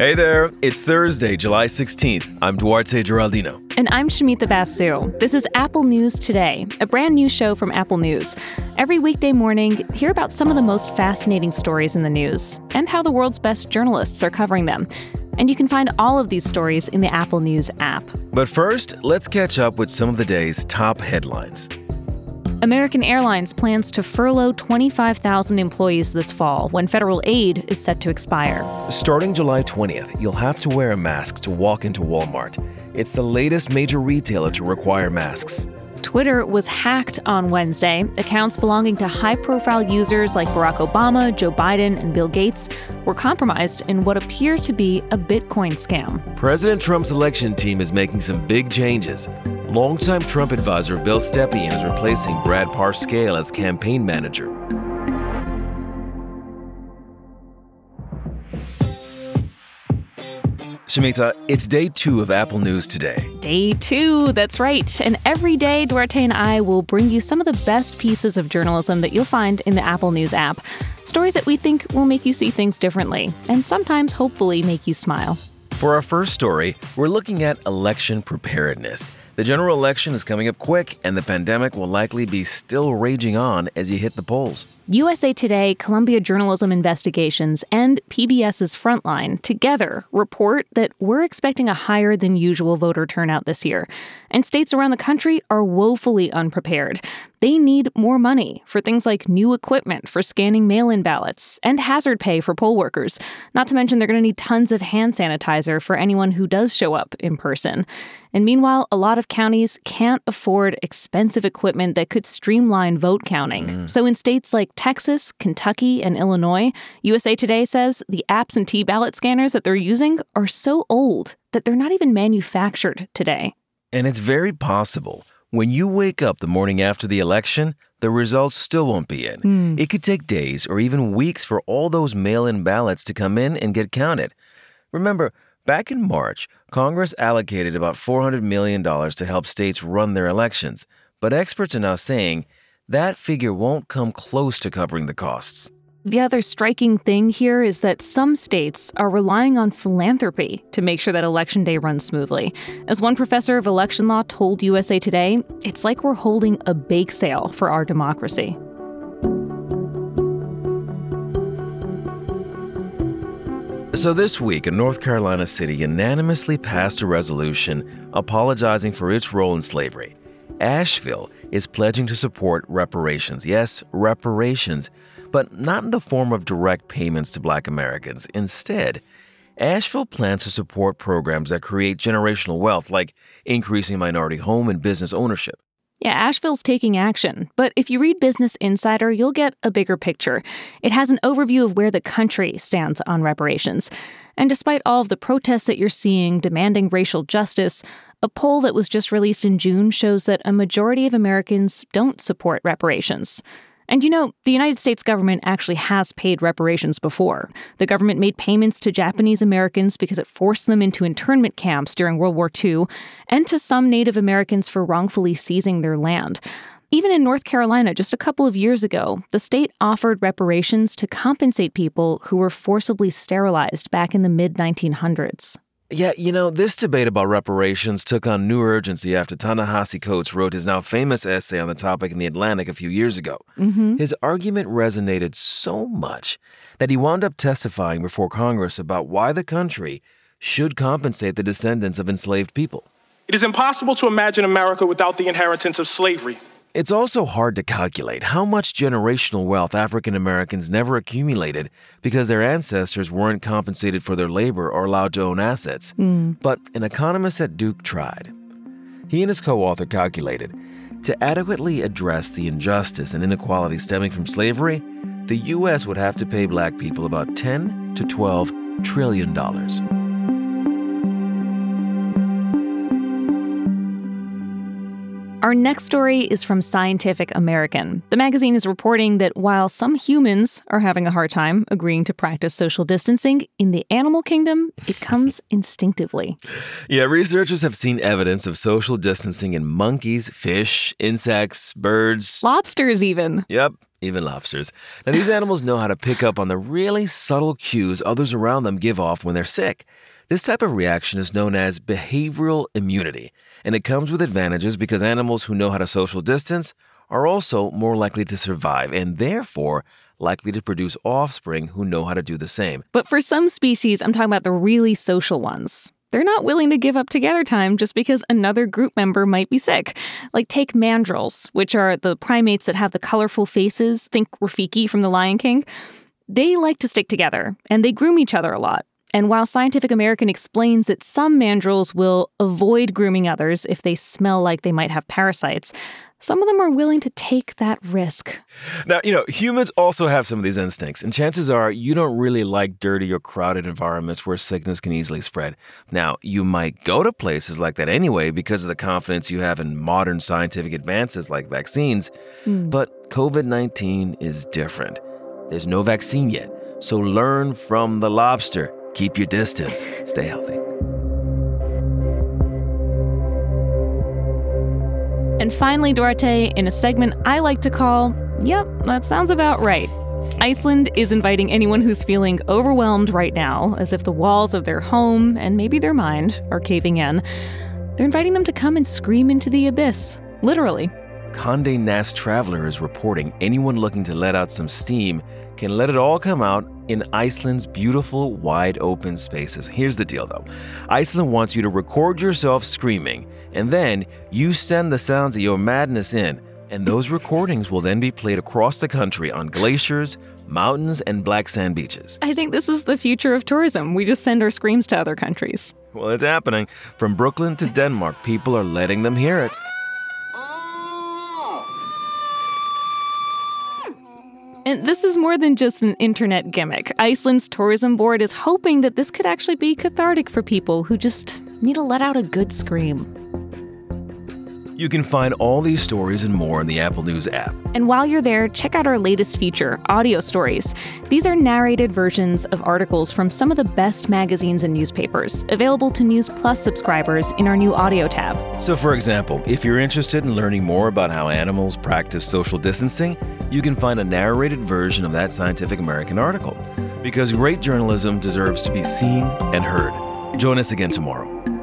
Hey there, it's Thursday, July 16th. I'm Duarte Geraldino. And I'm Shamita Basu. This is Apple News Today, a brand new show from Apple News. Every weekday morning, hear about some of the most fascinating stories in the news and how the world's best journalists are covering them. And you can find all of these stories in the Apple News app. But first, let's catch up with some of the day's top headlines. American Airlines plans to furlough 25,000 employees this fall when federal aid is set to expire. Starting July 20th, you'll have to wear a mask to walk into Walmart. It's the latest major retailer to require masks. Twitter was hacked on Wednesday. Accounts belonging to high profile users like Barack Obama, Joe Biden, and Bill Gates were compromised in what appeared to be a Bitcoin scam. President Trump's election team is making some big changes. Longtime Trump advisor Bill Stepien is replacing Brad Parscale as campaign manager. Shamita, it's day two of Apple News Today. Day two, that's right. And every day, Duarte and I will bring you some of the best pieces of journalism that you'll find in the Apple News app. Stories that we think will make you see things differently, and sometimes, hopefully, make you smile. For our first story, we're looking at election preparedness. The general election is coming up quick, and the pandemic will likely be still raging on as you hit the polls. USA Today, Columbia Journalism Investigations, and PBS's Frontline together report that we're expecting a higher than usual voter turnout this year. And states around the country are woefully unprepared. They need more money for things like new equipment for scanning mail in ballots and hazard pay for poll workers. Not to mention, they're going to need tons of hand sanitizer for anyone who does show up in person. And meanwhile, a lot of counties can't afford expensive equipment that could streamline vote counting. Mm. So in states like Texas, Kentucky, and Illinois, USA Today says the absentee ballot scanners that they're using are so old that they're not even manufactured today. And it's very possible when you wake up the morning after the election, the results still won't be in. Mm. It could take days or even weeks for all those mail in ballots to come in and get counted. Remember, back in March, Congress allocated about $400 million to help states run their elections, but experts are now saying that figure won't come close to covering the costs. The other striking thing here is that some states are relying on philanthropy to make sure that election day runs smoothly. As one professor of election law told USA Today, it's like we're holding a bake sale for our democracy. So, this week, a North Carolina city unanimously passed a resolution apologizing for its role in slavery. Asheville is pledging to support reparations. Yes, reparations, but not in the form of direct payments to black Americans. Instead, Asheville plans to support programs that create generational wealth, like increasing minority home and business ownership. Yeah, Asheville's taking action, but if you read Business Insider, you'll get a bigger picture. It has an overview of where the country stands on reparations. And despite all of the protests that you're seeing demanding racial justice, a poll that was just released in June shows that a majority of Americans don't support reparations. And you know, the United States government actually has paid reparations before. The government made payments to Japanese Americans because it forced them into internment camps during World War II, and to some Native Americans for wrongfully seizing their land. Even in North Carolina, just a couple of years ago, the state offered reparations to compensate people who were forcibly sterilized back in the mid 1900s. Yeah, you know, this debate about reparations took on new urgency after Ta-Nehisi Coates wrote his now famous essay on the topic in The Atlantic a few years ago. Mm-hmm. His argument resonated so much that he wound up testifying before Congress about why the country should compensate the descendants of enslaved people. It is impossible to imagine America without the inheritance of slavery. It's also hard to calculate how much generational wealth African Americans never accumulated because their ancestors weren't compensated for their labor or allowed to own assets. Mm. But an economist at Duke tried. He and his co author calculated to adequately address the injustice and inequality stemming from slavery, the U.S. would have to pay black people about 10 to 12 trillion dollars. Our next story is from Scientific American. The magazine is reporting that while some humans are having a hard time agreeing to practice social distancing, in the animal kingdom, it comes instinctively. Yeah, researchers have seen evidence of social distancing in monkeys, fish, insects, birds, lobsters, even. Yep. even lobsters. Now, these animals know how to pick up on the really subtle cues others around them give off when they're sick. This type of reaction is known as behavioral immunity, and it comes with advantages because animals who know how to social distance are also more likely to survive and therefore likely to produce offspring who know how to do the same. But for some species, I'm talking about the really social ones. They're not willing to give up together time just because another group member might be sick. Like, take mandrills, which are the primates that have the colorful faces. Think Rafiki from The Lion King. They like to stick together and they groom each other a lot. And while Scientific American explains that some mandrills will avoid grooming others if they smell like they might have parasites, some of them are willing to take that risk. Now, you know, humans also have some of these instincts, and chances are you don't really like dirty or crowded environments where sickness can easily spread. Now, you might go to places like that anyway because of the confidence you have in modern scientific advances like vaccines, mm. but COVID 19 is different. There's no vaccine yet, so learn from the lobster. Keep your distance, stay healthy. And finally, Duarte, in a segment I like to call, Yep, that sounds about right. Iceland is inviting anyone who's feeling overwhelmed right now, as if the walls of their home and maybe their mind are caving in. They're inviting them to come and scream into the abyss, literally. Condé Nast Traveler is reporting anyone looking to let out some steam can let it all come out in Iceland's beautiful, wide open spaces. Here's the deal though Iceland wants you to record yourself screaming and then you send the sounds of your madness in, and those recordings will then be played across the country on glaciers, mountains, and black sand beaches. I think this is the future of tourism. We just send our screams to other countries. Well, it's happening. From Brooklyn to Denmark, people are letting them hear it. And this is more than just an internet gimmick. Iceland's tourism board is hoping that this could actually be cathartic for people who just need to let out a good scream. You can find all these stories and more in the Apple News app. And while you're there, check out our latest feature, Audio Stories. These are narrated versions of articles from some of the best magazines and newspapers, available to News Plus subscribers in our new audio tab. So, for example, if you're interested in learning more about how animals practice social distancing, you can find a narrated version of that Scientific American article. Because great journalism deserves to be seen and heard. Join us again tomorrow.